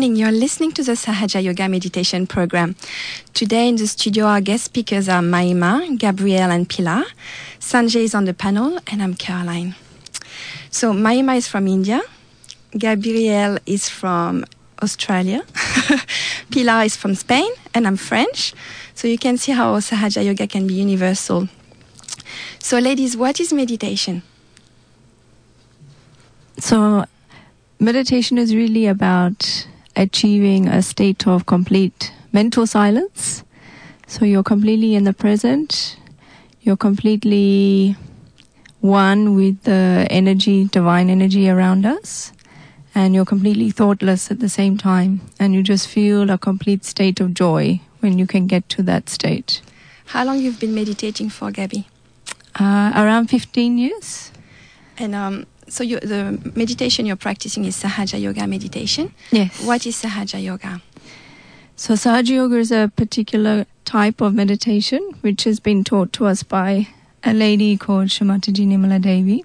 morning. You're listening to the Sahaja Yoga Meditation Program. Today in the studio, our guest speakers are Mahima, Gabrielle, and Pilar. Sanjay is on the panel, and I'm Caroline. So, Mahima is from India. Gabrielle is from Australia. Pilar is from Spain, and I'm French. So, you can see how Sahaja Yoga can be universal. So, ladies, what is meditation? So, meditation is really about achieving a state of complete mental silence. So, you're completely in the present, you're completely one with the energy, divine energy around us, and you're completely thoughtless at the same time. And you just feel a complete state of joy when you can get to that state. How long you've been meditating for, Gabby? Uh, around 15 years. And um, so you, the meditation you're practicing is Sahaja Yoga meditation. Yes. What is Sahaja Yoga? So Sahaja Yoga is a particular type of meditation which has been taught to us by a lady called Sri Mataji Nirmala Devi.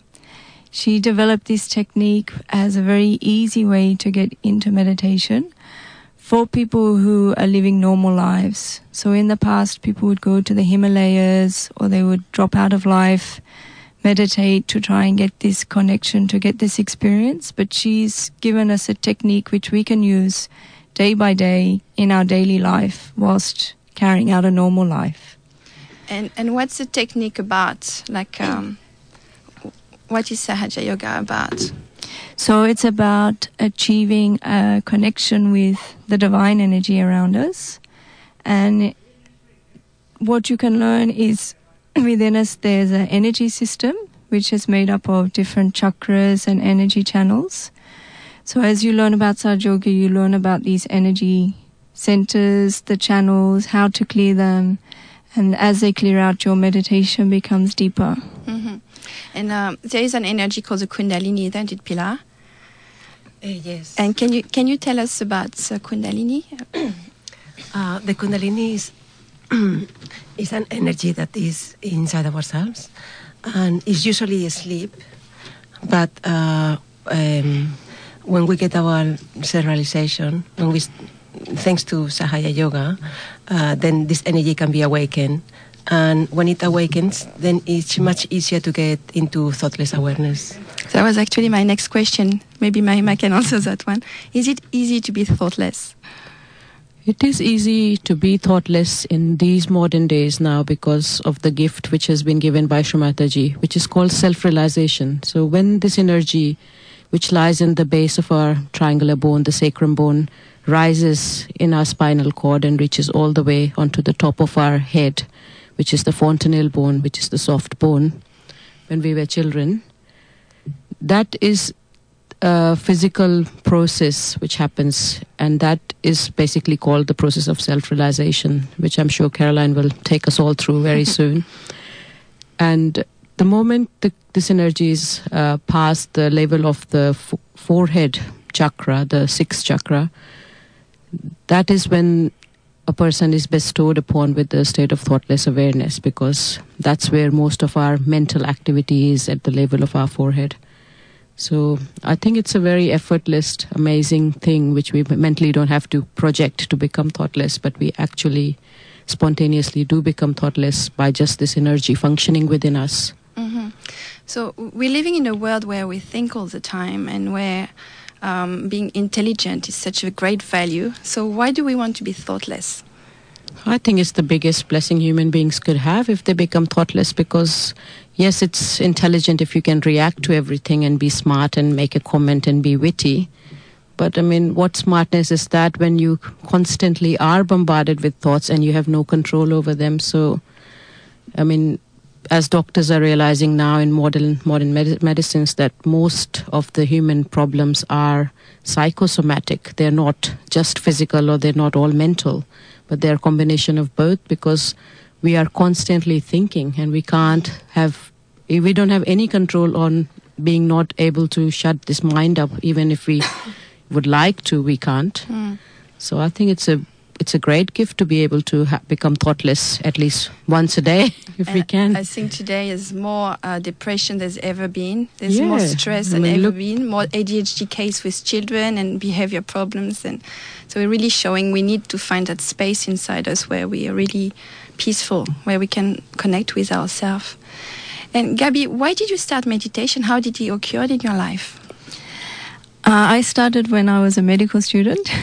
She developed this technique as a very easy way to get into meditation for people who are living normal lives. So in the past, people would go to the Himalayas or they would drop out of life, meditate to try and get this connection, to get this experience. But she's given us a technique which we can use day by day in our daily life whilst carrying out a normal life. And and what's the technique about? Like, um, what is Sahaja Yoga about? So it's about achieving a connection with the divine energy around us. And what you can learn is within us there's an energy system which is made up of different chakras and energy channels. So as you learn about Sahaja Yoga, you learn about these energy centers, the channels, how to clear them. And as they clear out, your meditation becomes deeper. hmm And um, there is an energy called the Kundalini, isn't it, Pilar? Uh, yes. And can you can you tell us about the Kundalini? Uh, the Kundalini is, is an energy that is inside ourselves and is usually asleep. But uh, um, when we get our self realization, when we, thanks to Sahaja Yoga, uh, then this energy can be awakened. And when it awakens, then it's much easier to get into thoughtless awareness. That was actually my next question. Maybe Mahima can answer that one. Is it easy to be thoughtless? It is easy to be thoughtless in these modern days now because of the gift which has been given by Shrimataji, which is called self realization. So, when this energy, which lies in the base of our triangular bone, the sacrum bone, rises in our spinal cord and reaches all the way onto the top of our head, which is the fontanelle bone, which is the soft bone, when we were children, that is a physical process which happens, and that is basically called the process of self realization, which I'm sure Caroline will take us all through very soon. And the moment the, this energy is uh, past the level of the f- forehead chakra, the sixth chakra, that is when a person is bestowed upon with the state of thoughtless awareness because that's where most of our mental activity is at the level of our forehead. So I think it's a very effortless, amazing thing which we mentally don't have to project to become thoughtless, but we actually spontaneously do become thoughtless by just this energy functioning within us. hmm So we're living in a world where we think all the time and where um, being intelligent is such a great value. So why do we want to be thoughtless? I think it's the biggest blessing human beings could have if they become thoughtless because, yes, it's intelligent if you can react to everything and be smart and make a comment and be witty. But I mean, what smartness is that when you constantly are bombarded with thoughts and you have no control over them? So, I mean, as doctors are realizing now in modern modern med- medicines that most of the human problems are psychosomatic. They're not just physical or they're not all mental, but they're a combination of both because we are constantly thinking and we can't have we don't have any control on being not able to shut this mind up even if we would like to we can't Mm. so i think it's a it's a great gift to be able to ha- become thoughtless at least once a day if we can. I think today is more uh, depression there's ever been. There's more stress I than ever been. More ADHD case with children and behavior problems, and so we're really showing we need to find that space inside us where we are really peaceful, where we can connect with ourselves. And Gabi, why did you start meditation? How did it occur in your life? Uh, I started when I was a medical student.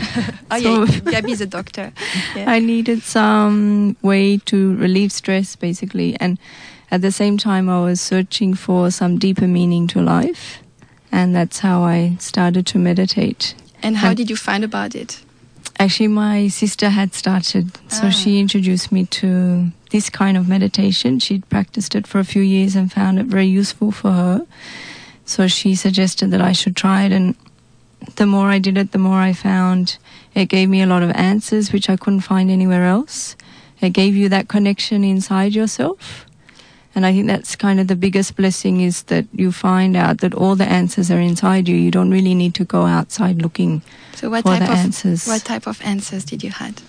Oh So- yeah, Gabi is a doctor. Yeah. I needed some way to relieve stress, basically. And at the same time, I was searching for some deeper meaning to life. And that's how I started to meditate. and how and- did you find about it? Actually, my sister had started, so Ah. she introduced me to this kind of meditation. She'd practiced it for a few years and found it very useful for her. So she suggested that I should try it, and the more I did it, the more I found it gave me a lot of answers which I couldn't find anywhere else. It gave you that connection inside yourself. And I think that's kind of the biggest blessing is that you find out that all the answers are inside you. You don't really need to go outside looking So what for type the of answers. what type of answers did you had?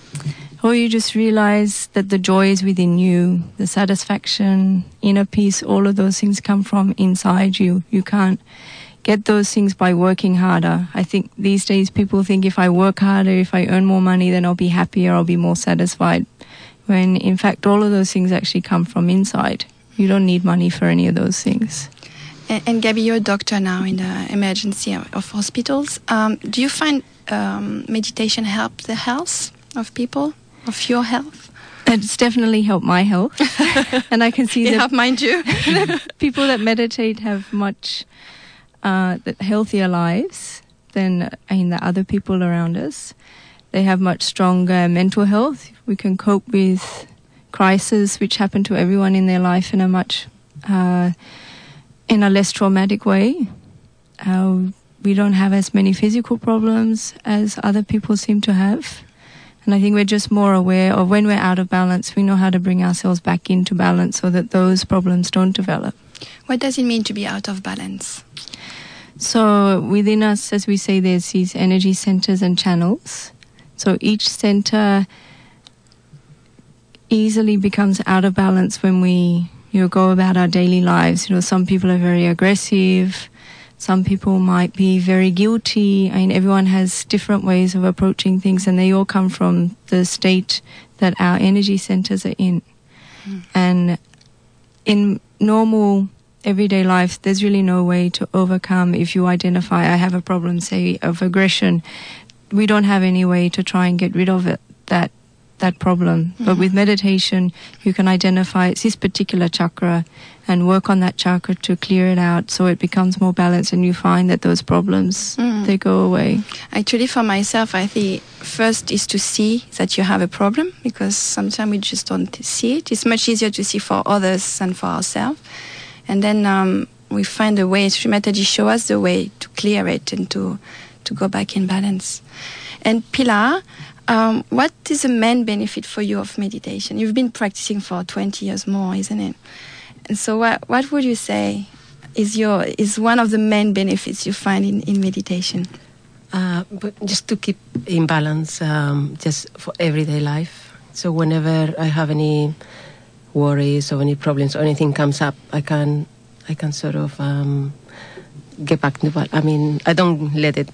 Or you just realize that the joy is within you, the satisfaction, inner peace, all of those things come from inside you. You can't get those things by working harder. I think these days people think if I work harder, if I earn more money, then I'll be happier, I'll be more satisfied. When in fact, all of those things actually come from inside. You don't need money for any of those things. And, and Gabby, you're a doctor now in the emergency of, hospitals. Um, do you find um, meditation help the health of people, of your health? It's definitely helped my health. and I can see It that helped mine too. people that meditate have much uh, healthier lives than I mean, the other people around us. They have much stronger mental health. We can cope with crises which happen to everyone in their life in a much uh, in a less traumatic way. Uh, we don't have as many physical problems as other people seem to have. And I think we're just more aware of when we're out of balance, we know how to bring ourselves back into balance so that those problems don't develop. what does it mean to be out of balance? So within us, as we say, there's these energy centers and channels. So each center easily becomes out of balance when we you know, go about our daily lives. You know, some people are very aggressive. Some people might be very guilty. I mean, everyone has different ways of approaching things, and they all come from the state that our energy centers are in. Hmm. And in normal everyday life, there's really no way to overcome if you identify, I have a problem, say, of aggression. We don't have any way to try and get rid of it, that that problem. But with meditation, you can identify it's this particular chakra and work on that chakra to clear it out so it becomes more balanced and you find that those problems Mm. they go away. Actually, for myself, I think first is to see that you have a problem because sometimes we just don't see it. It's much easier to see for others than for ourselves. And then um, we find a way, Sri Mataji show us the way to clear it and to, to go back in balance. And Pilar, um, what is the main benefit for you of meditation? You've been practicing for 20 years more, isn't it? And so what, what would you say is your is one of the main benefits you find in, in meditation? Uh, but just to keep in balance, um, just for everyday life. So whenever I have any worries or any problems or anything comes up, I can, I can sort of um, get back to. I mean, I don't let it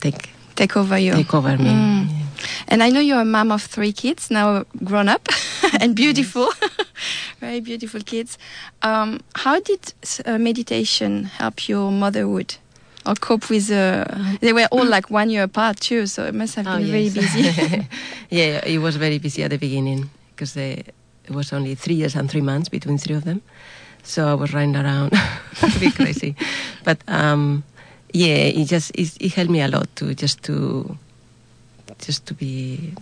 take Take over you. take over me. Mm. Yeah. And I know you're a mom of three kids, now grown up and beautiful, very beautiful kids. Um, how did uh, meditation help your motherhood or cope with? Uh, they were all like one year apart too, so it must have Oh, been very busy. yeah, it was very busy at the beginning because it was only three years and three months between three of them. So I was running around a bit crazy. But um, yeah, it just it, it helped me a lot to just to just to be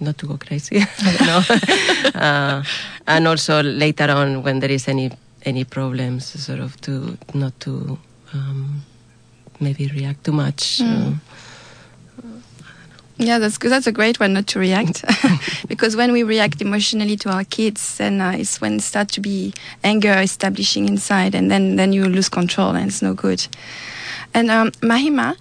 not to go crazy. I don't know. uh, and also later on when there is any any problems, sort of to not to um, maybe react too much. Mm. uh, yeah, that's good. That's a great one not to react, because when we react emotionally to our kids, then uh, it's when it starts to be anger establishing inside, and then then you lose control, and it's no good. And um, Mahima,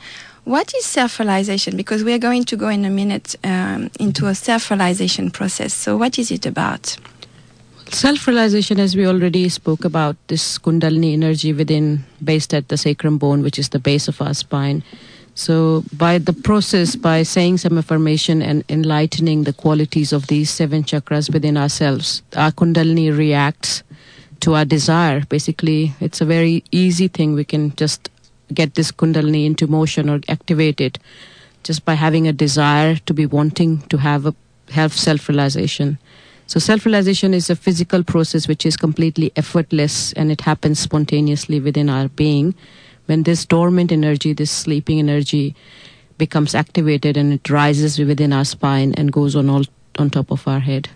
what is self-realization? Because we are going to go in a minute um, into a self-realization process. So, what is it about? Self realization, as we already spoke about, this Kundalini energy within, based at the sacrum bone, which is the base of our spine. So, by the process, by saying some affirmation and enlightening the qualities of these seven chakras within ourselves, our Kundalini reacts to our desire. Basically, it's a very easy thing. We can just get this Kundalini into motion or activate it just by having a desire to be wanting to have a have self realization. So self realization is a physical process which is completely effortless and it happens spontaneously within our being. When this dormant energy, this sleeping energy, becomes activated and it rises within our spine and goes on all on top of our head,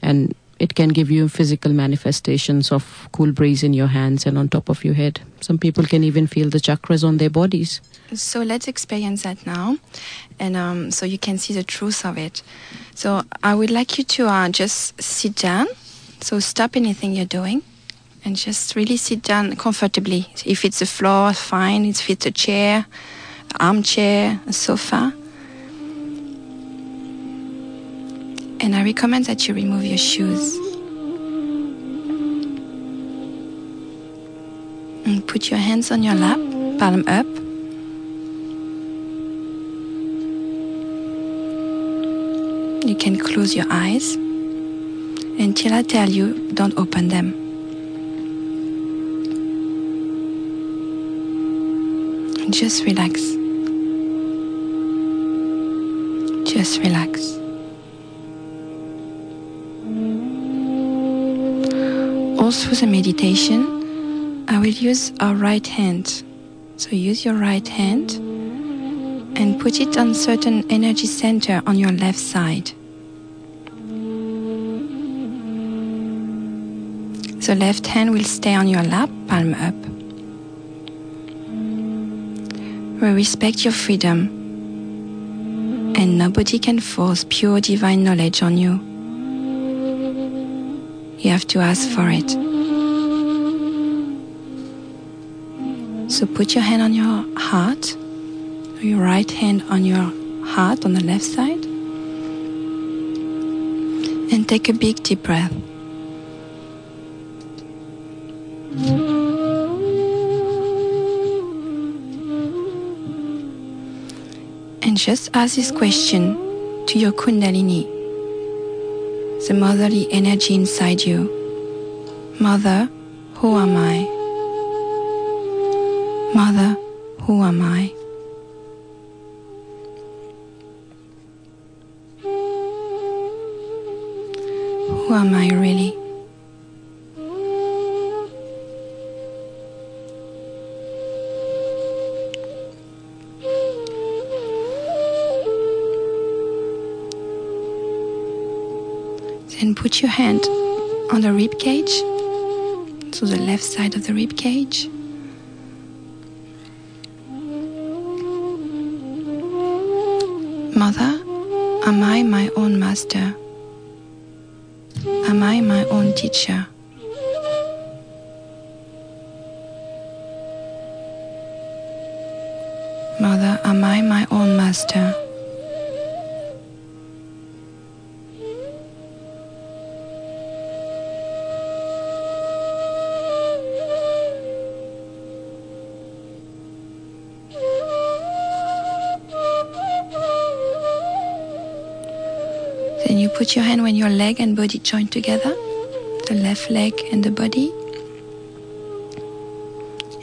and it can give you physical manifestations of cool breeze in your hands and on top of your head. Some people can even feel the chakras on their bodies. So let's experience that now, and um, so you can see the truth of it. So I would like you to uh, just sit down. So stop anything you're doing, and just really sit down comfortably. If it's a floor, fine. If it's a chair, armchair, a sofa. And I recommend that you remove your shoes. And put your hands on your lap, palm up. You can close your eyes until I tell you don't open them. Just relax. Just relax. All through the meditation, I will use our right hand. So use your right hand and put it on certain energy center on your left side. The left hand will stay on your lap, palm up. We respect your freedom, and nobody can force pure divine knowledge on you. You have to ask for it. So put your hand on your heart, your right hand on your heart on the left side, and take a big deep breath. And just ask this question to your Kundalini, the motherly energy inside you. Mother, who am I? Mother, who am I? Who am I really? Put your hand on the rib cage, to the left side of the rib cage. Mother, am I my own master? Am I my own teacher? Put your hand when your leg and body join together, the left leg and the body.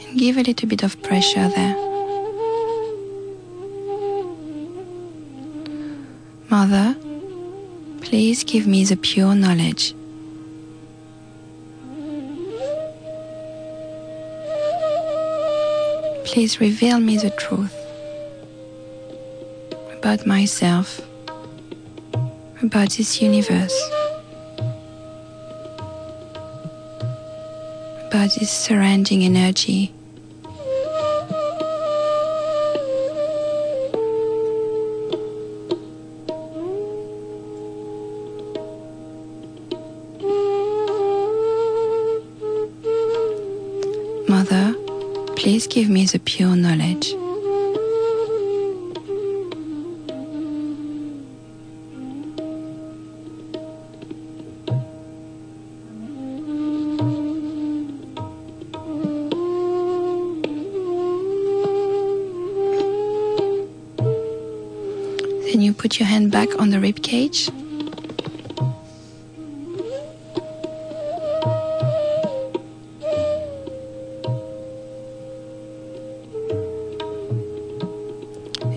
And give a little bit of pressure there. Mother, please give me the pure knowledge. Please reveal me the truth about myself about this universe, about this surrounding energy. Mother, please give me the pure knowledge. Your hand back on the rib cage.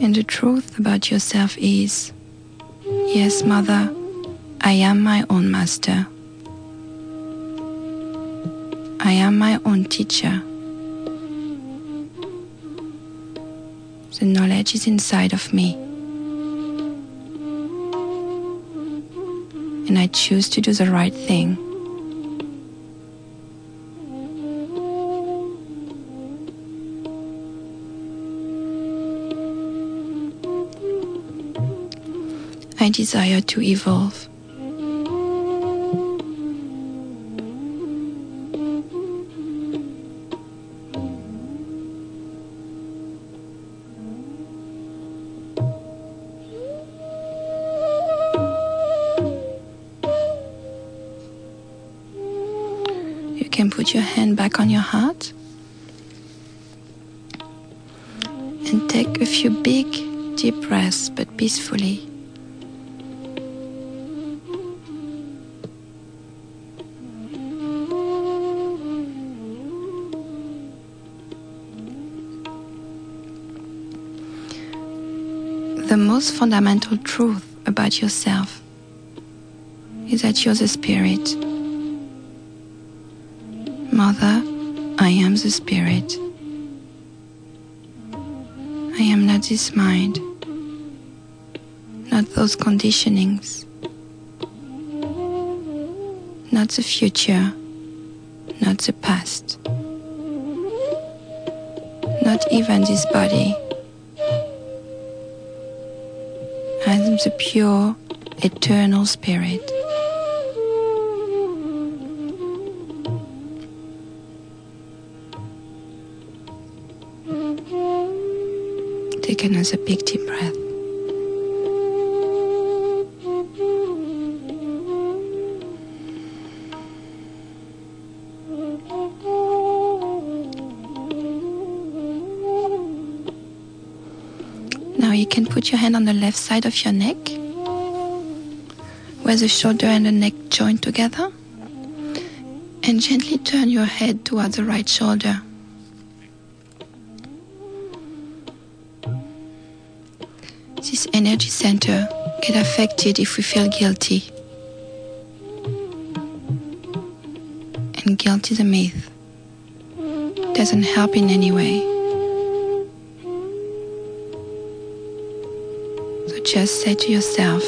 And the truth about yourself is yes, mother, I am my own master. I am my own teacher. The knowledge is inside of me. And I choose to do the right thing. I desire to evolve. Big, deep breaths, but peacefully. The most fundamental truth about yourself is that you're the spirit. Mother, I am the spirit. This mind, not those conditionings, not the future, not the past, not even this body. I am the pure, eternal spirit. Take another big deep breath. Now you can put your hand on the left side of your neck, where the shoulder and the neck join together, and gently turn your head towards the right shoulder. Energy center get affected if we feel guilty. And guilt is a myth. Doesn't help in any way. So just say to yourself,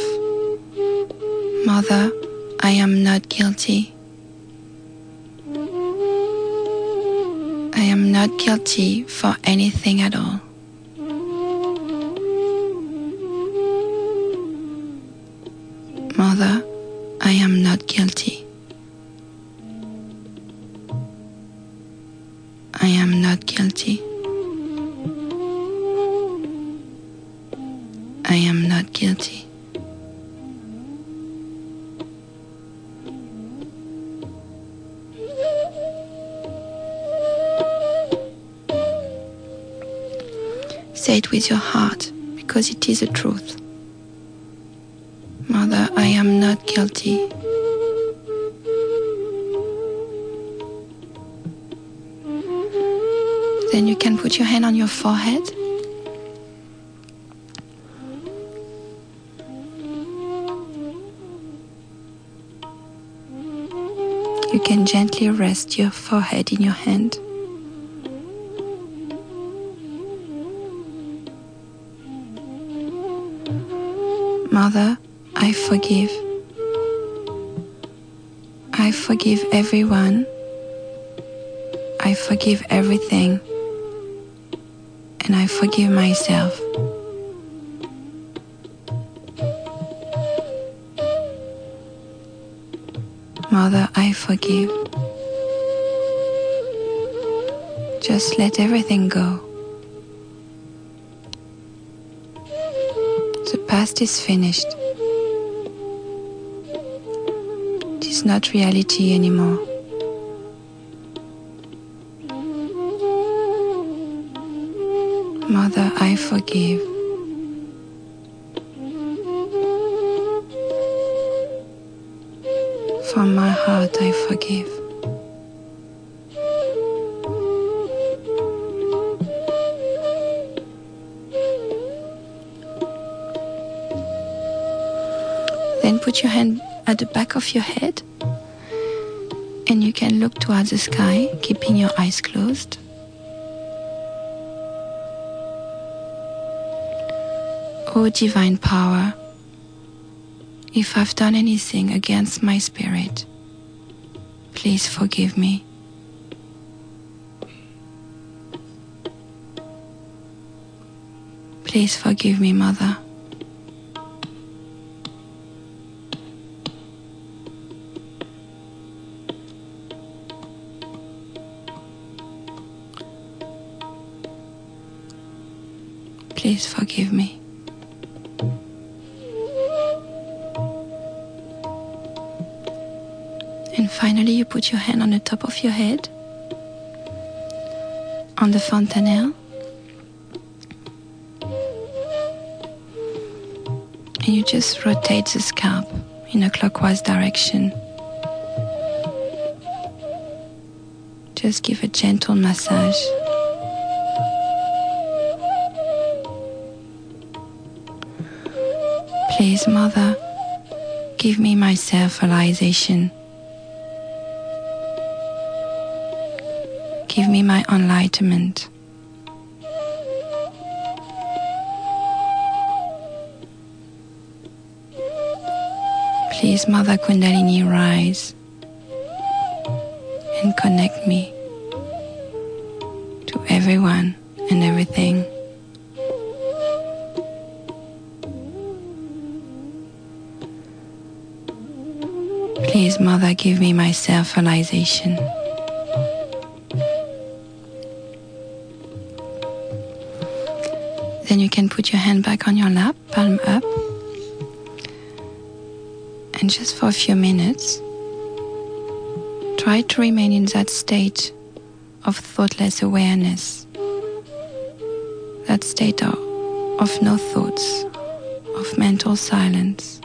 Mother, I am not guilty. I am not guilty for anything at all. Is the truth. Mother, I am not guilty. Then you can put your hand on your forehead. You can gently rest your forehead in your hand. Mother, I forgive. I forgive everyone. I forgive everything. And I forgive myself. Mother, I forgive. Just let everything go. It is finished. It is not reality anymore. Mother, I forgive. From my heart, I forgive. At the back of your head and you can look towards the sky, keeping your eyes closed. O divine power, if I've done anything against my spirit, please forgive me. Please forgive me, Mother. On fontanelle, and you just rotate the scalp in a clockwise direction. Just give a gentle massage. Please, Mother, give me my self realization. Enlightenment. Please, Mother Kundalini, rise and connect me to everyone and everything. Please, Mother, give me my self realization. Can put your hand back on your lap, palm up. And just for a few minutes, try to remain in that state of thoughtless awareness, that state of, of no thoughts, of mental silence.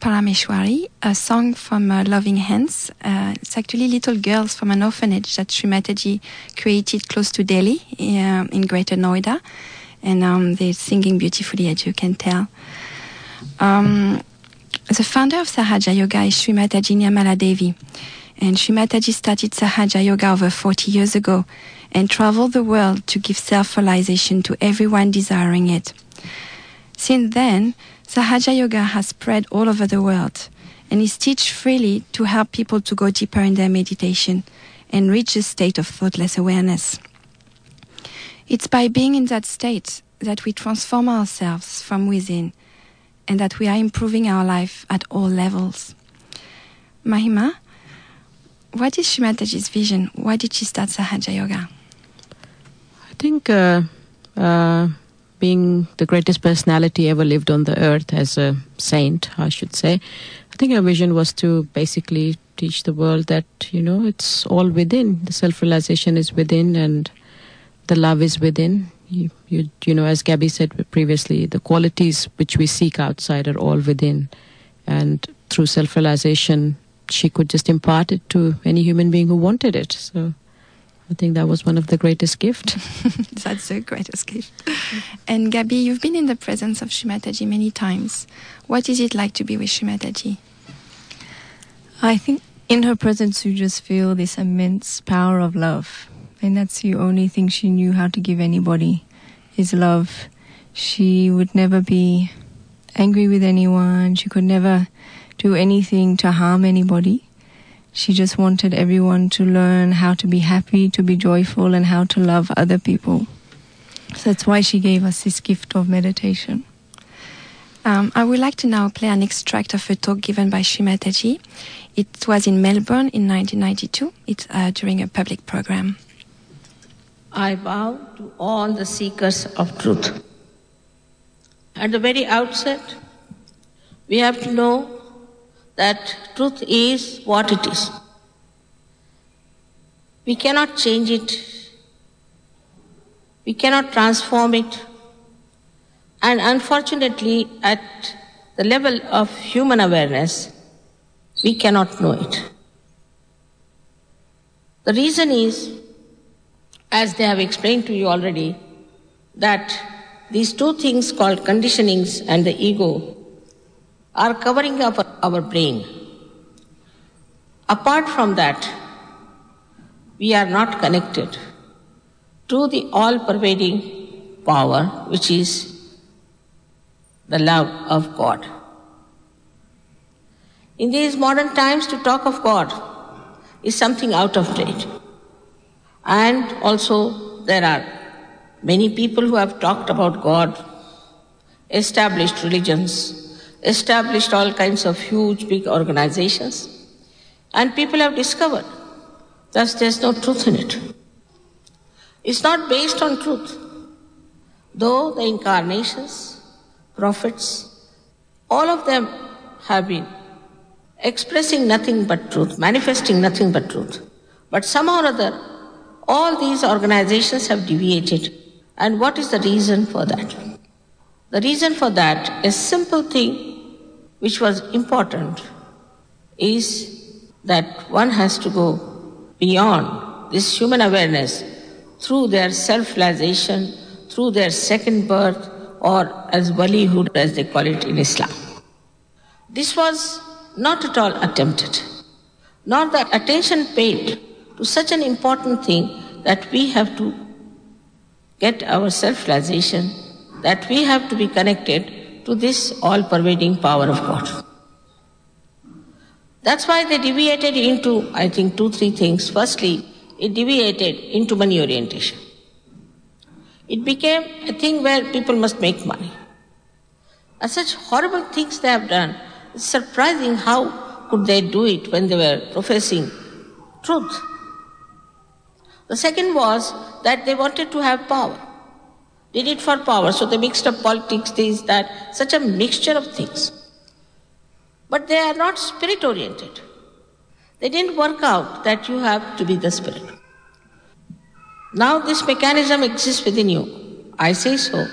Parameshwari, a song from uh, Loving Hands. Uh, it's actually little girls from an orphanage that Sri Mataji created close to Delhi uh, in Greater Noida. And um, they're singing beautifully, as you can tell. Um, the founder of Sahaja Yoga is Sri Mataji Nirmala Devi. And Sri Mataji started Sahaja Yoga over 40 years ago and traveled the world to give self-realization to everyone desiring it. Since then, Sahaja Yoga has spread all over the world and is taught freely to help people to go deeper in their meditation and reach a state of thoughtless awareness. It's by being in that state that we transform ourselves from within and that we are improving our life at all levels. Mahima, what is Sri Mataji's vision? Why did she start Sahaja Yoga? I think uh, uh, being the greatest personality ever lived on the earth as a saint, I should say, I think her vision was to basically teach the world that, you know, it's all within. The self realization is within and the love is within. You, you, you know, as Gabby said previously, the qualities which we seek outside are all within. And through self realization, she could just impart it to any human being who wanted it. So I think that was one of the greatest gifts. That's the greatest gift. And Gabi, you've been in the presence of Sri Mataji many times. What is it like to be with Sri Mataji? I think in her presence, you just feel this immense power of love. And that's the only thing she knew how to give anybody is love. She would never be angry with anyone. She could never do anything to harm anybody. She just wanted everyone to learn how to be happy, to be joyful, and how to love other people. So that's why she gave us this gift of meditation. Um, I would like to now play an extract of a talk given by Sri Mataji. It was in Melbourne in 1992. It's uh, during a public program. I bow to all the seekers of truth. At the very outset, we have to know that truth is what it is. We cannot change it. We cannot transform it. And unfortunately, at the level of human awareness, we cannot know it. The reason is, as they have explained to you already, that these two things called conditionings and the ego are covering up our brain. Apart from that, we are not connected to the all pervading power, which is the love of God. In these modern times, to talk of God is something out of date. And also, there are many people who have talked about God, established religions, established all kinds of huge, big organizations, and people have discovered that there's no truth in it. It's not based on truth. Though the incarnations, prophets, all of them have been expressing nothing but truth, manifesting nothing but truth. But somehow or other, all these organizations have deviated. And what is the reason for that? The reason for that, a simple thing which was important, is that one has to go beyond this human awareness through their self realization, through their second birth, or as walihood, as they call it in Islam. This was not at all attempted, nor the attention paid to such an important thing that we have to get our self realization, that we have to be connected to this all pervading power of God. That's why they deviated into, I think, two, three things. Firstly, it deviated into money orientation. It became a thing where people must make money. And such horrible things they have done. It's surprising how could they do it when they were professing truth. The second was that they wanted to have power. Did it for power. So they mixed up politics, this, that, such a mixture of things. But they are not spirit oriented. They didn't work out that you have to be the spirit. Now this mechanism exists within you. I say so,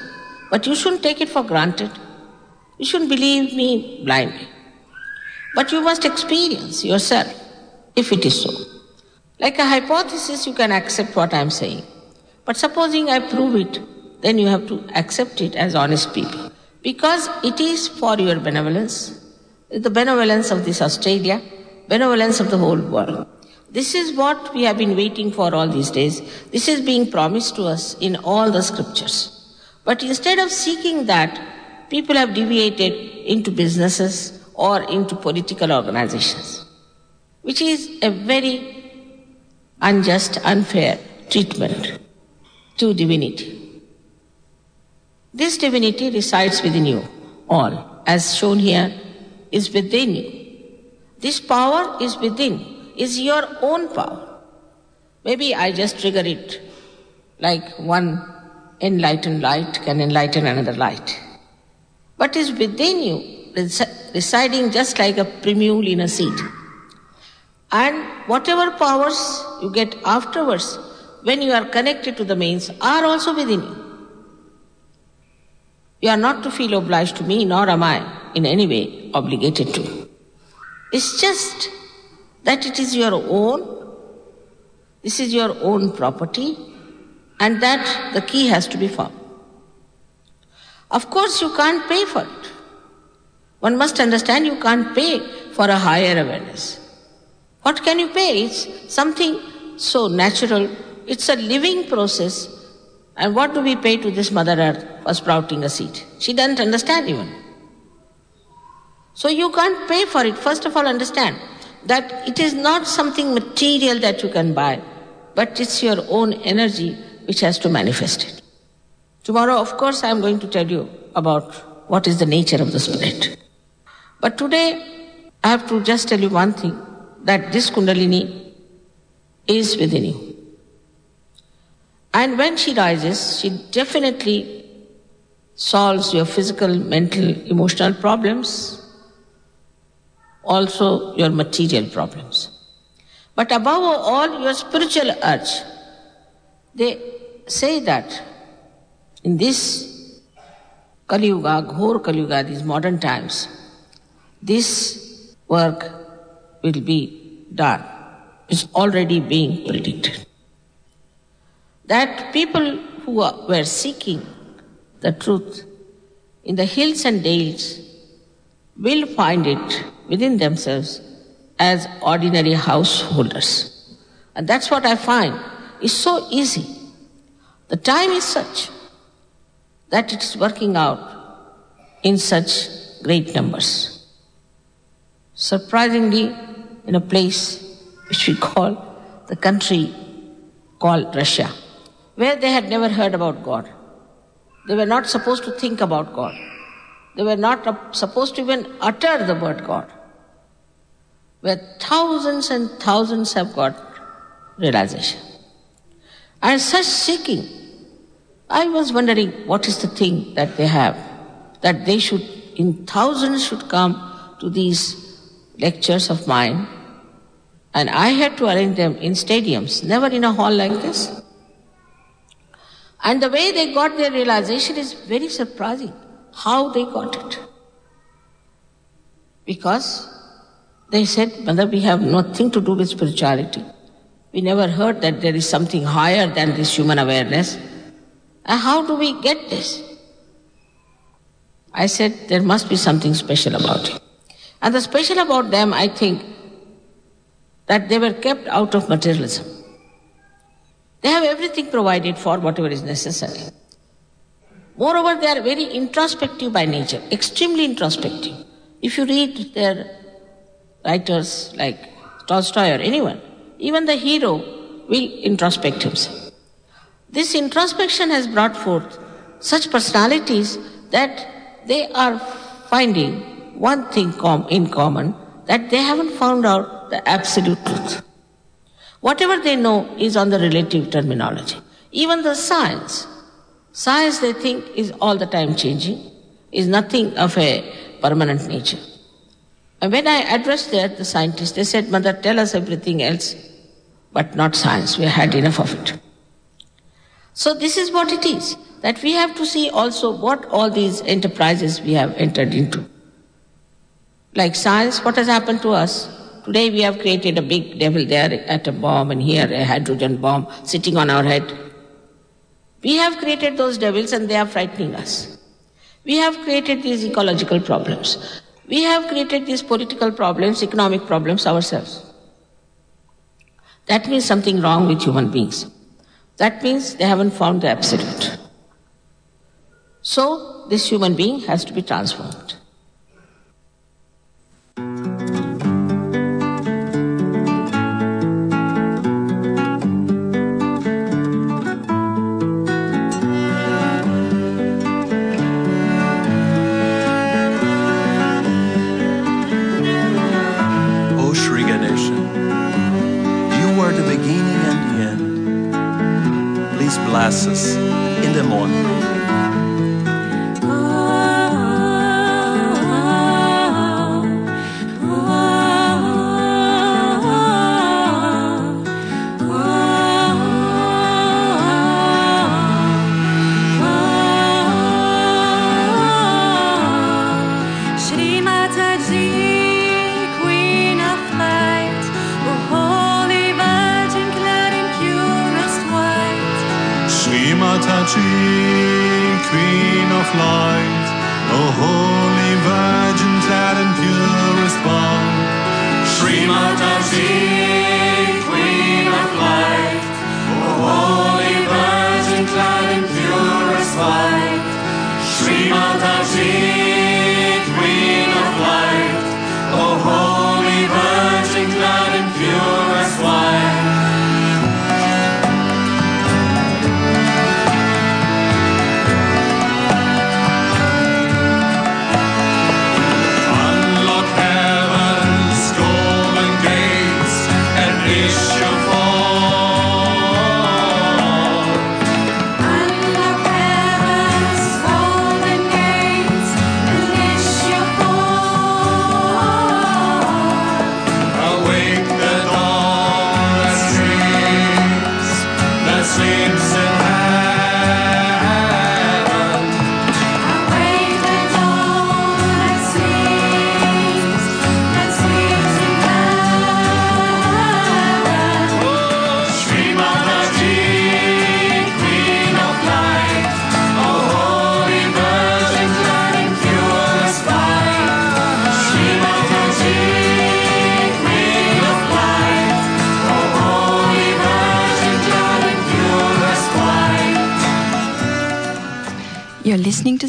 but you shouldn't take it for granted. You shouldn't believe me blindly. But you must experience yourself if it is so. Like a hypothesis, you can accept what I am saying. But supposing I prove it, then you have to accept it as honest people. Because it is for your benevolence, the benevolence of this Australia, benevolence of the whole world. This is what we have been waiting for all these days. This is being promised to us in all the scriptures. But instead of seeking that, people have deviated into businesses or into political organizations, which is a very unjust, unfair treatment to divinity. This divinity resides within you, all, as shown here, is within you. This power is within, is your own power. Maybe I just trigger it like one enlightened light can enlighten another light. But is within you, residing just like a primule in a seed. And whatever powers you get afterwards, when you are connected to the mains, are also within you. You are not to feel obliged to me, nor am I in any way obligated to. It's just that it is your own, this is your own property, and that the key has to be found. Of course, you can't pay for it. One must understand you can't pay for a higher awareness. What can you pay? It's something so natural. It's a living process. And what do we pay to this Mother Earth for sprouting a seed? She doesn't understand even. So you can't pay for it. First of all, understand that it is not something material that you can buy, but it's your own energy which has to manifest it. Tomorrow, of course, I am going to tell you about what is the nature of the spirit. But today, I have to just tell you one thing that this Kundalini is within you. And when she rises, she definitely solves your physical, mental, emotional problems, also your material problems. But above all, your spiritual urge. They say that in this Kali Yuga, Ghor Kali Yuga, these modern times, this work will be done. It's already being predicted. That people who were seeking the truth in the hills and dales will find it within themselves as ordinary householders. And that's what I find is so easy. The time is such that it is working out in such great numbers. Surprisingly, in a place which we call the country called Russia, where they had never heard about God. They were not supposed to think about God. They were not supposed to even utter the word God. Where thousands and thousands have got realization. And such seeking, I was wondering what is the thing that they have, that they should, in thousands, should come to these lectures of mine. And I had to arrange them in stadiums, never in a hall like this. And the way they got their realization is very surprising how they got it. Because they said, Mother, we have nothing to do with spirituality. We never heard that there is something higher than this human awareness. And how do we get this? I said, there must be something special about it. And the special about them, I think, that they were kept out of materialism. They have everything provided for whatever is necessary. Moreover, they are very introspective by nature, extremely introspective. If you read their writers like Tolstoy or anyone, even the hero will introspect himself. This introspection has brought forth such personalities that they are finding one thing com- in common that they haven't found out the absolute truth. Whatever they know is on the relative terminology. Even the science, Science, they think, is all the time changing, is nothing of a permanent nature. And when I addressed there the scientists, they said, Mother, tell us everything else, but not science. We had enough of it. So this is what it is, that we have to see also what all these enterprises we have entered into. Like science, what has happened to us? Today we have created a big devil there atom bomb and here a hydrogen bomb sitting on our head. We have created those devils and they are frightening us. We have created these ecological problems. We have created these political problems, economic problems ourselves. That means something wrong with human beings. That means they haven't found the absolute. So, this human being has to be transformed. End. Sri Mataji, Queen of Light, O Holy Virgin clad in purest white. Sri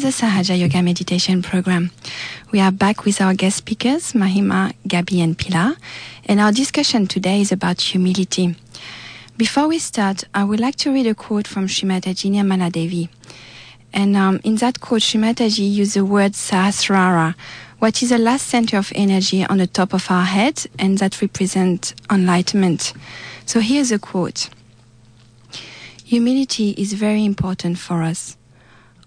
the Sahaja Yoga Meditation Program. We are back with our guest speakers, Mahima, Gabi, and Pilar, and our discussion today is about humility. Before we start, I would like to read a quote from Sri Mataji Nirmala Devi. And um, in that quote, Sri Mataji used the word Sahasrara, is the last center of energy on the top of our head, and that represents enlightenment. So here's a quote. Humility is very important for us.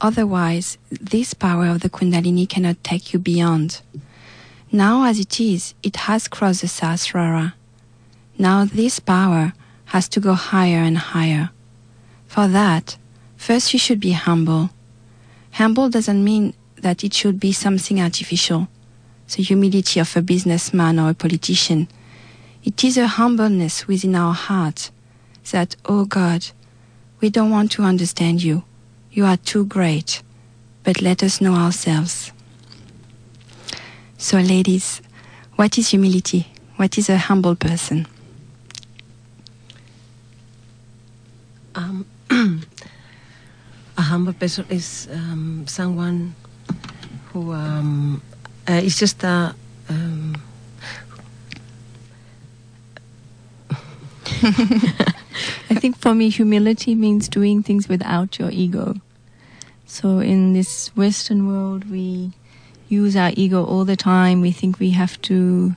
Otherwise, this power of the Kundalini cannot take you beyond. Now, as it is, it has crossed the Sahasrara. Now, this power has to go higher and higher. For that, first you should be humble. Humble doesn't mean that it should be something artificial, the humility of a businessman or a politician. It is a humbleness within our heart that, oh God, we don't want to understand you. You are too great, but let us know ourselves. So, ladies, what is humility? What is a humble person? Um, a humble person is um, someone who um, uh, is just a. Um, I think for me, humility means doing things without your ego. So in this Western world, we use our ego all the time. We think we have to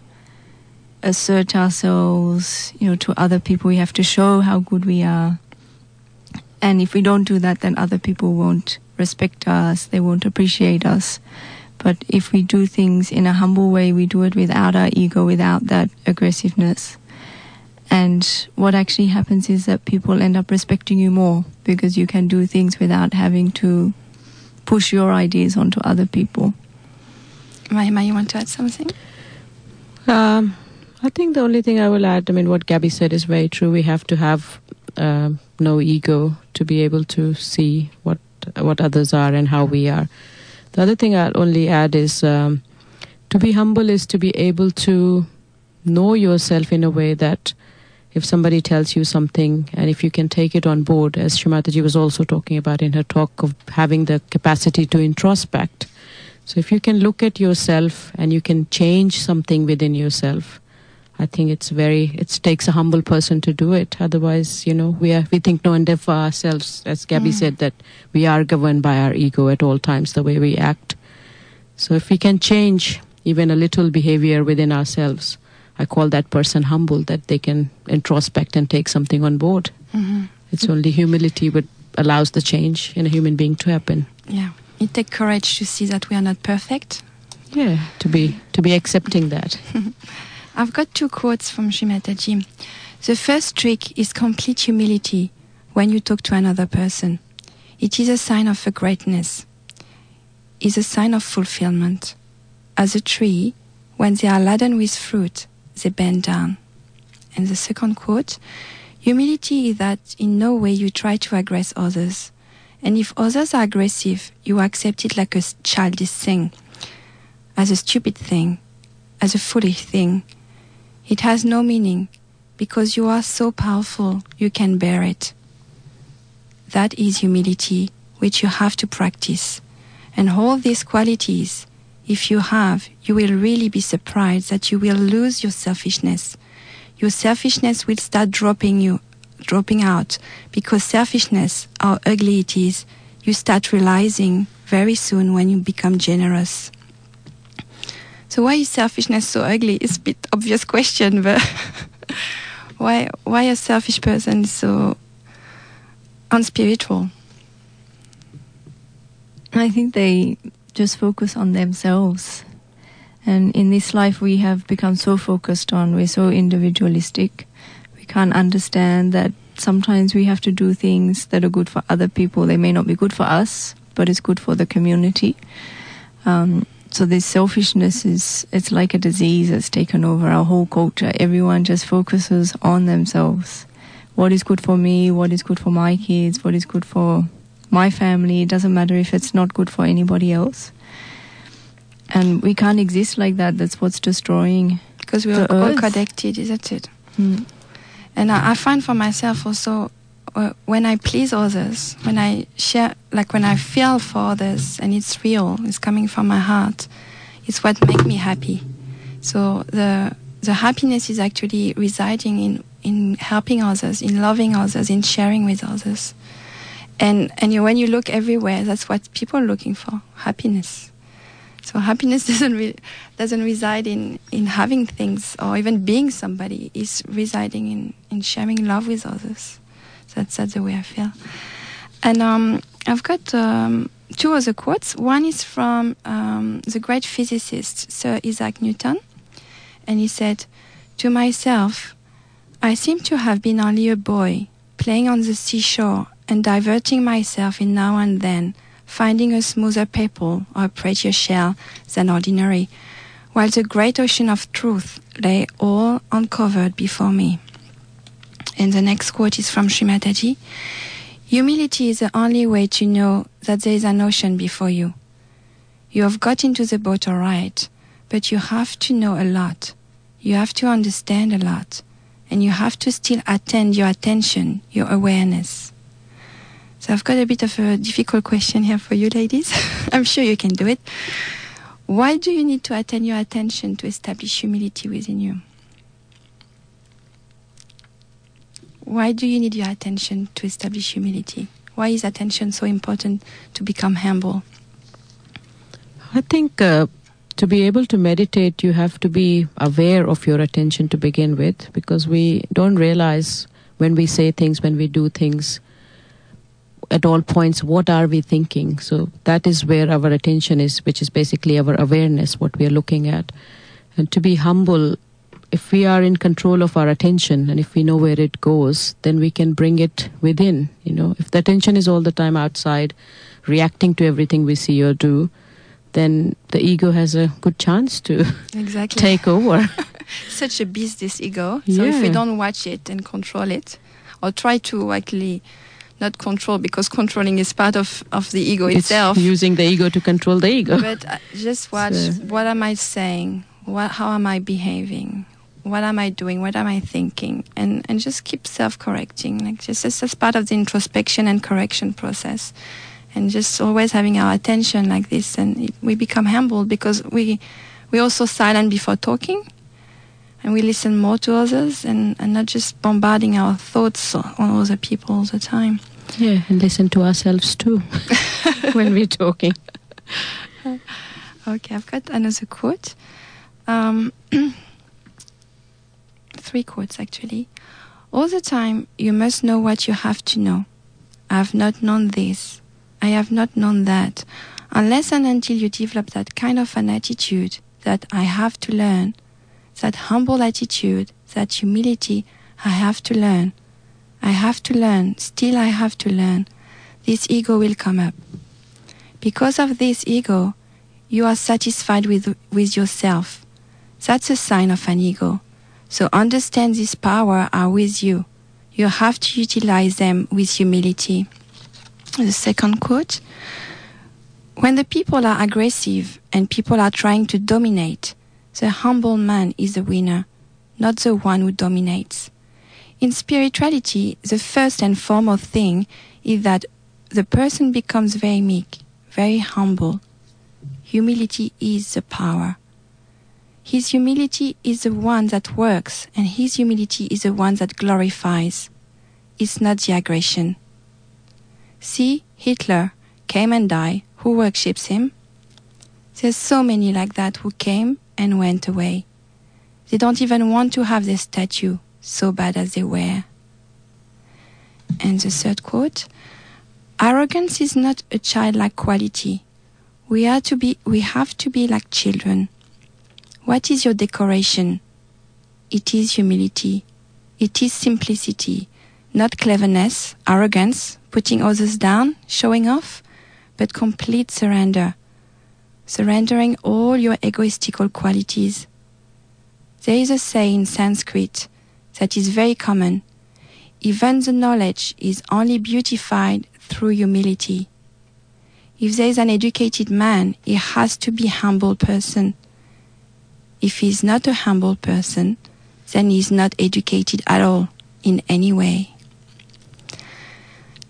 assert ourselves, you know, to other people. We have to show how good we are. And if we don't do that, then other people won't respect us. They won't appreciate us. But if we do things in a humble way, we do it without our ego, without that aggressiveness. And what actually happens is that people end up respecting you more because you can do things without having to push your ideas onto other people. Mahima, you want to add something? Um, I think the only thing I will add, I mean, what Gabby said is very true. We have to have um no ego to be able to see what what others are and how we are. The other thing I'll only add is um, to be humble is to be able to know yourself in a way that if somebody tells you something and if you can take it on board, as Sri Mataji was also talking about in her talk of having the capacity to introspect. So if you can look at yourself and you can change something within yourself, I think it's very it takes a humble person to do it. Otherwise, you know, we are we think no and for ourselves, as Gabby mm. said, that we are governed by our ego at all times, the way we act. So if we can change even a little behavior within ourselves, I call that person humble, that they can introspect and take something on board. Mhm. It's only humility what allows the change in a human being to happen. Yeah. It takes courage to see that we are not perfect. Yeah, to be to be accepting that. I've got two quotes from Sri Mataji. The first trick is complete humility when you talk to another person. It is a sign of a greatness. Is a sign of fulfillment. As a tree, when they are laden with fruit, they bend down. And the second quote, humility is that in no way you try to aggress others. And if others are aggressive, you accept it like a childish thing, as a stupid thing, as a foolish thing. It has no meaning because you are so powerful you can bear it. That is humility which you have to practice. And all these qualities, if you have, you will really be surprised that you will lose your selfishness. Your selfishness will start dropping you, dropping out because selfishness, how ugly it is, you start realizing very soon when you become generous. So why is selfishness so ugly? It's a bit obvious question, but why why a selfish person is so unspiritual? I think they just focus on themselves. And in this life, we have become so focused on, we're so individualistic. We can't understand that sometimes we have to do things that are good for other people. They may not be good for us, but it's good for the community. Um, so this selfishness is, it's like a disease that's taken over our whole culture. Everyone just focuses on themselves. What is good for me? What is good for my kids? What is good for my family. It doesn't matter if it's not good for anybody else. And we can't exist like that. That's what's destroying. Because we are all connected, isn't it? Mm. And I, I find for myself also uh, when I please others, when I share, like when I feel for others and it's real, it's coming from my heart, it's what makes me happy. So the the happiness is actually residing in in helping others, in loving others, in sharing with others. And and you, when you look everywhere, that's what people are looking for: happiness. So happiness doesn't re- doesn't reside in, in having things or even being somebody. It's residing in, in sharing love with others. That's that's the way I feel. And um, I've got um, two other quotes. One is from um, the great physicist Sir Isaac Newton, and he said, "To myself, I seem to have been only a boy playing on the seashore and diverting myself in now and then." finding a smoother pebble or a prettier shell than ordinary, while the great ocean of truth lay all uncovered before me. And the next quote is from Sri Mataji. Humility is the only way to know that there is an ocean before you. You have got into the boat all right, but you have to know a lot. You have to understand a lot. And you have to still attend your attention, your awareness. So I've got a bit of a difficult question here for you ladies. I'm sure you can do it. Why do you need to attend your attention to establish humility within you? Why do you need your attention to establish humility? Why is attention so important to become humble? I think uh, to be able to meditate, you have to be aware of your attention to begin with because we don't realize when we say things, when we do things, at all points, what are we thinking? So that is where our attention is, which is basically our awareness, what we are looking at. And to be humble, if we are in control of our attention and if we know where it goes, then we can bring it within. You know, if the attention is all the time outside, reacting to everything we see or do, then the ego has a good chance to Exactly. take over. Such a beast, this ego. So if we don't watch it and control it, or try to actually not control, because controlling is part of, of the ego it's itself. using the ego to control the ego. but uh, just watch So- what am I saying? What, how am I behaving? What am I doing? What am I thinking? And and just keep self-correcting. Like just is part of the introspection and correction process. And just always having our attention like this, and it, we become humble because we we also silent before talking, and we listen more to others, and, and not just bombarding our thoughts on other people all the time. Yeah, and listen to ourselves too when we're talking. Okay, I've got another quote. Um, three quotes actually. All the time, you must know what you have to know. I have not known this. I have not known that. Unless and until you develop that kind of an attitude that I have to learn, that humble attitude, that humility, I have to learn. I have to learn. Still, I have to learn. This ego will come up. Because of this ego, you are satisfied with, with yourself. That's a sign of an ego. So understand this power are with you. You have to utilize them with humility. The second quote When the people are aggressive and people are trying to dominate, the humble man is the winner, not the one who dominates. In spirituality, the first and foremost thing is that the person becomes very meek, very humble. Humility is the power. His humility is the one that works, and his humility is the one that glorifies. It's not the aggression. See, Hitler came and died. Who worships him? There's so many like that who came and went away. They don't even want to have their statue, so bad as they were. And the third quote Arrogance is not a childlike quality. We are to be we have to be like children. What is your decoration? It is humility. It is simplicity, not cleverness, arrogance, putting others down, showing off, but complete surrender. Surrendering all your egoistical qualities. There is a saying in Sanskrit that is very common. Even the knowledge is only beautified through humility. If there is an educated man, he has to be a humble person. If he is not a humble person, then he is not educated at all in any way.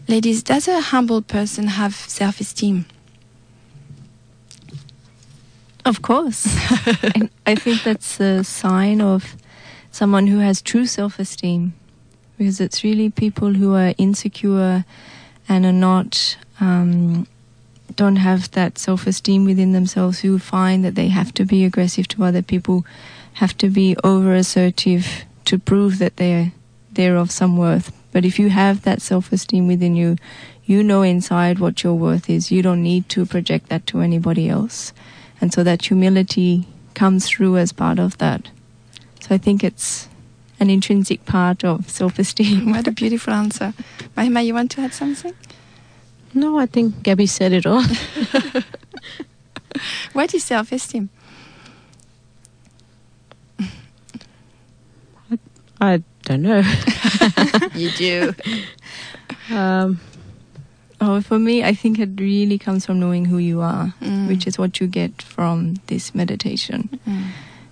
Ladies, does a humble person have self esteem? Of course. and I think that's a sign of someone who has true self esteem. Because it's really people who are insecure and are not, um, don't have that self esteem within themselves who find that they have to be aggressive to other people, have to be over assertive to prove that they're, they're of some worth. But if you have that self esteem within you, you know inside what your worth is. You don't need to project that to anybody else. And so that humility comes through as part of that. So I think it's an intrinsic part of self esteem. What a beautiful answer. Mahima, you want to add something? No, I think Gabby said it all. What is self esteem? I don't know. You do. Um, Oh, for me, I think it really comes from knowing who you are, Mm. which is what you get from this meditation. Mm.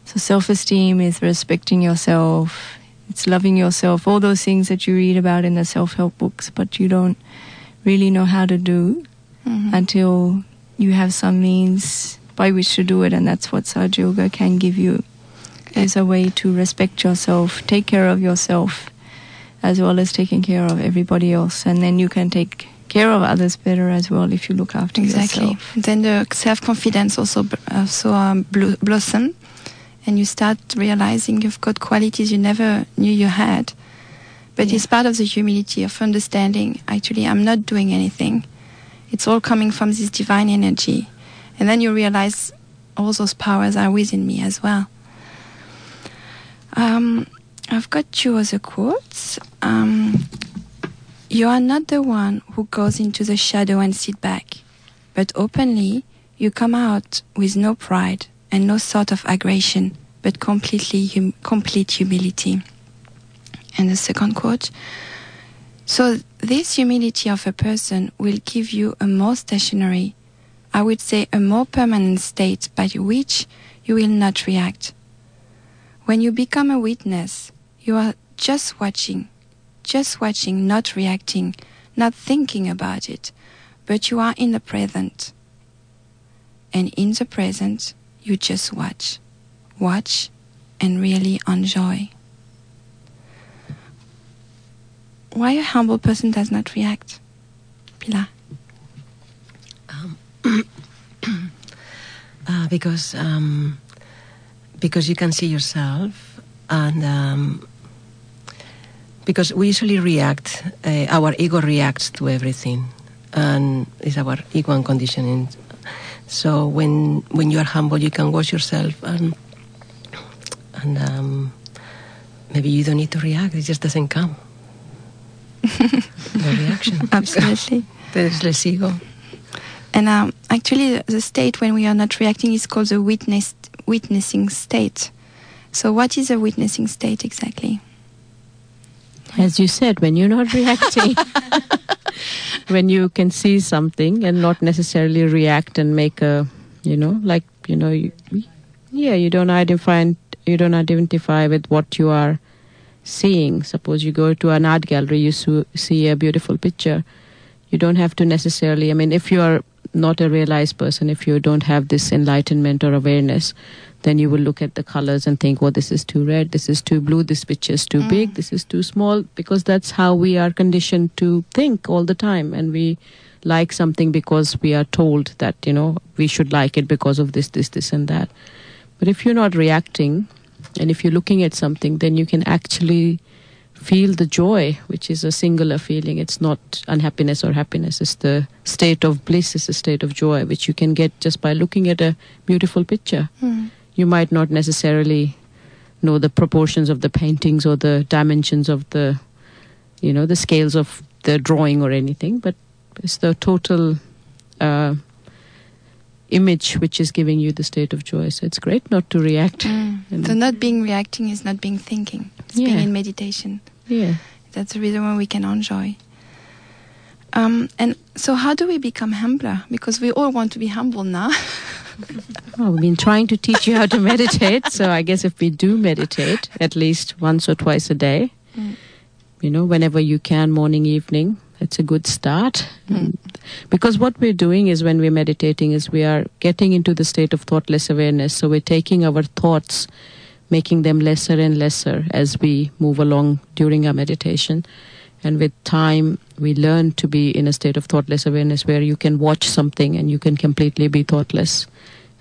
So self esteem is respecting yourself, it's loving yourself, all those things that you read about in the self help books, but you don't really know how to do Mhm. until you have some means by which to do it, and that's what Sahaja Yoga can give you. Is a way to respect yourself, take care of yourself, as well as taking care of everybody else, and then you can take care of others better as well if you look after yourself. Exactly. Then the self confidence also also um, blo- blossom, and you start realizing you've got qualities you never knew you had. But Yeah. it's part of the humility of understanding. Actually, I'm not doing anything. It's all coming from this divine energy, and then you realize all those powers are within me as well. Um, I've got two other quotes. Um, you are not the one who goes into the shadow and sit back, but openly you come out with no pride and no sort of aggression, but completely hum- complete humility. And the second quote. So this humility of a person will give you a more stationary, I would say a more permanent state by which you will not react. When you become a witness, you are just watching, just watching, not reacting, not thinking about it, but you are in the present. And in the present, you just watch, watch, and really enjoy. Why a humble person does not react? Pilar. Uh, because um, because you can see yourself, and um, because we usually react, uh, our ego reacts to everything, and it's our ego and conditioning. So when when you are humble, you can watch yourself, and and um, maybe you don't need to react; it just doesn't come. no reaction. Absolutely. There's less ego. And um, actually, the- the state when we are not reacting is called the witness witnessing state. So, what is a witnessing state exactly? As you said, when you're not reacting, when you can see something and not necessarily react and make a, you know, like you know, you, yeah, you don't identify you don't identify with what you are seeing. Suppose you go to an art gallery, you su- see a beautiful picture. You don't have to necessarily. I mean, if you are not a realized person, if you don't have this enlightenment or awareness, then you will look at the colors and think, "Oh, this is too red. This is too blue. This picture is too mm. big. This is too small." Because that's how we are conditioned to think all the time, and we like something because we are told that you know we should like it because of this, this, this, and that. But if you're not reacting, and if you're looking at something, then you can actually feel the joy, which is a singular feeling. It's not unhappiness or happiness. It's the state of bliss. It's a state of joy, which you can get just by looking at a beautiful picture. Hmm. You might not necessarily know the proportions of the paintings or the dimensions of the, you know, the scales of the drawing or anything, but it's the total uh, image which is giving you the state of joy. So it's great not to react. And- So, not being reacting is not being thinking. It's being in meditation. yeah. That's the reason why we can enjoy. Um, and so, how do we become humbler? Because we all want to be humble now. Well, we've been trying to teach you how to meditate. So I guess if we do meditate at least once or twice a day, you know, whenever you can, morning, evening, it's a good start. And- Because what we're doing is when we're meditating is we are getting into the state of thoughtless awareness. So we're taking our thoughts, making them lesser and lesser as we move along during our meditation. And with time, we learn to be in a state of thoughtless awareness where you can watch something and you can completely be thoughtless.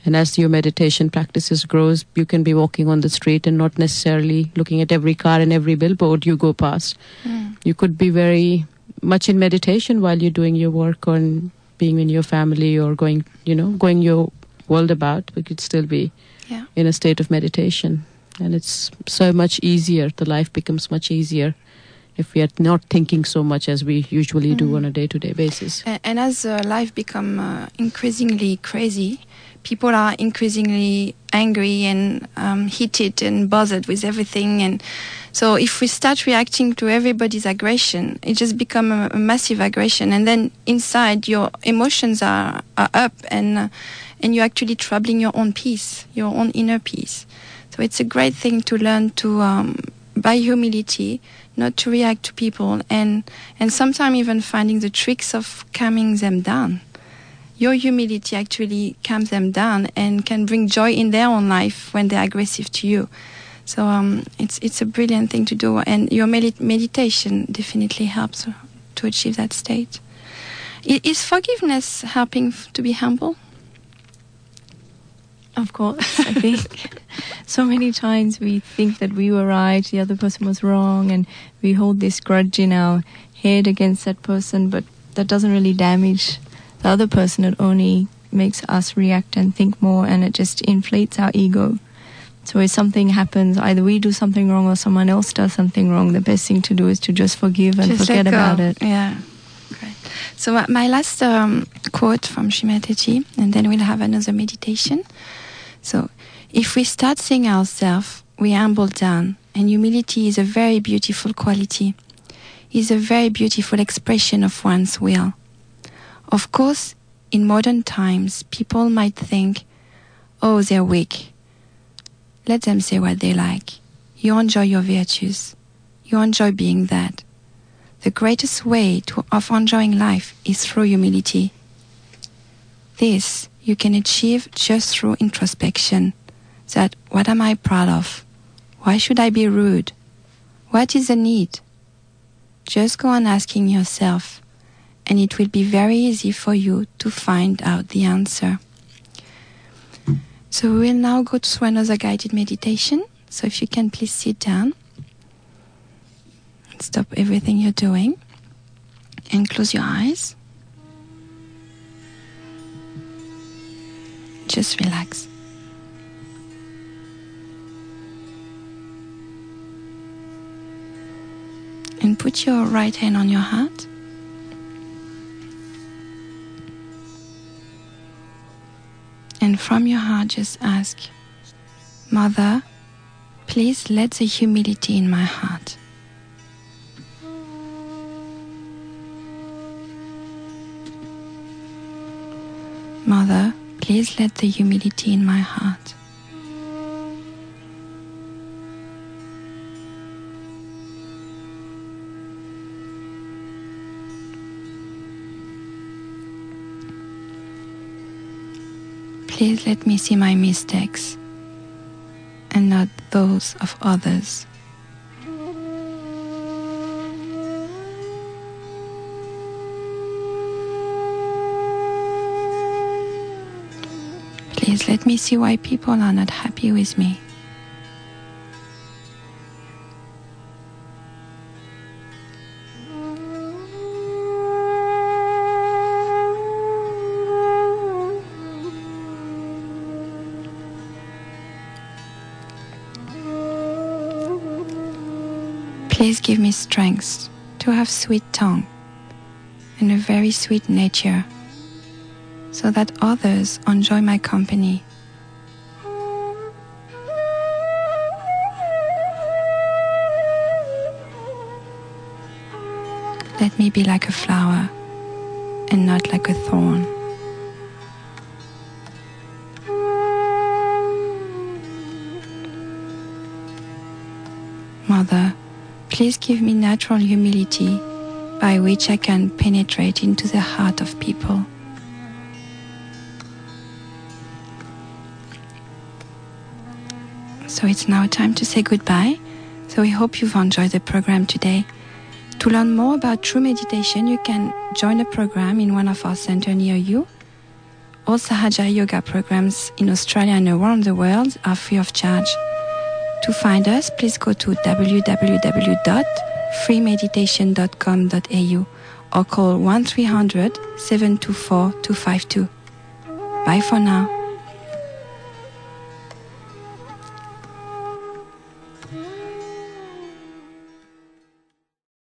And as your meditation practices grows, you can be walking on the street and not necessarily looking at every car and every billboard you go past. Hmm. You could be very much in meditation while you're doing your work or in being in your family or going, you know, going your world about. We could still be Yeah. in a state of meditation. And it's so much easier. The life becomes much easier if we are not thinking so much as we usually do on a day to day basis. And as uh, life become uh, increasingly crazy, people are increasingly angry and um, heated and bothered with everything. And so, if we start reacting to everybody's aggression, it just become a, a massive aggression. And then inside, your emotions are, are up, and uh, and you're actually troubling your own peace, your own inner peace. So it's a great thing to learn to, um, by humility, not to react to people, and and sometimes even finding the tricks of calming them down. Your humility actually calms them down and can bring joy in their own life when they're aggressive to you. So um, it's it's a brilliant thing to do, and your medi- meditation definitely helps to achieve that state. Is forgiveness helping to be humble? Of course, I think so many times we think that we were right, the other person was wrong, and we hold this grudge in our head against that person, but that doesn't really damage the other person. It only makes us react and think more, and it just inflates our ego. So if something happens, either we do something wrong or someone else does something wrong, the best thing to do is to just forgive and Just forget about it. Yeah, great. So my- last um, quote from Sri Mataji, and then we'll have another meditation. So, if we start seeing ourselves, we humble down, and humility is a very beautiful quality. Is a very beautiful expression of one's will. Of course, in modern times, people might think, "Oh, they're weak." Let them say what they like. You enjoy your virtues. You enjoy being that. The greatest way to, of enjoying life is through humility. This you can achieve just through introspection. That what am I proud of? Why should I be rude? What is the need? Just go on asking yourself, and it will be very easy for you to find out the answer. So we will now go to another guided meditation. So if you can please sit down. Stop everything you're doing and close your eyes. Just relax. And put your right hand on your heart. And from your heart, just ask, Mother, please let the humility in my heart. Mother, please let the humility in my heart. Please let me see my mistakes and not those of others. Me see why people are not happy with me. Please give me strength to have sweet tongue and a very sweet nature so that others enjoy my company. Be like a flower and not like a thorn. Mother, please give me natural humility by which I can penetrate into the heart of people. So it's now time to say goodbye. So we hope you've enjoyed the program today. To learn more about true meditation, you can join a program in one of our centers near you. All Sahaja Yoga programs in Australia and around the world are free of charge. To find us, please go to www.freemeditation.com.au or call 1300 724 252. Bye for now.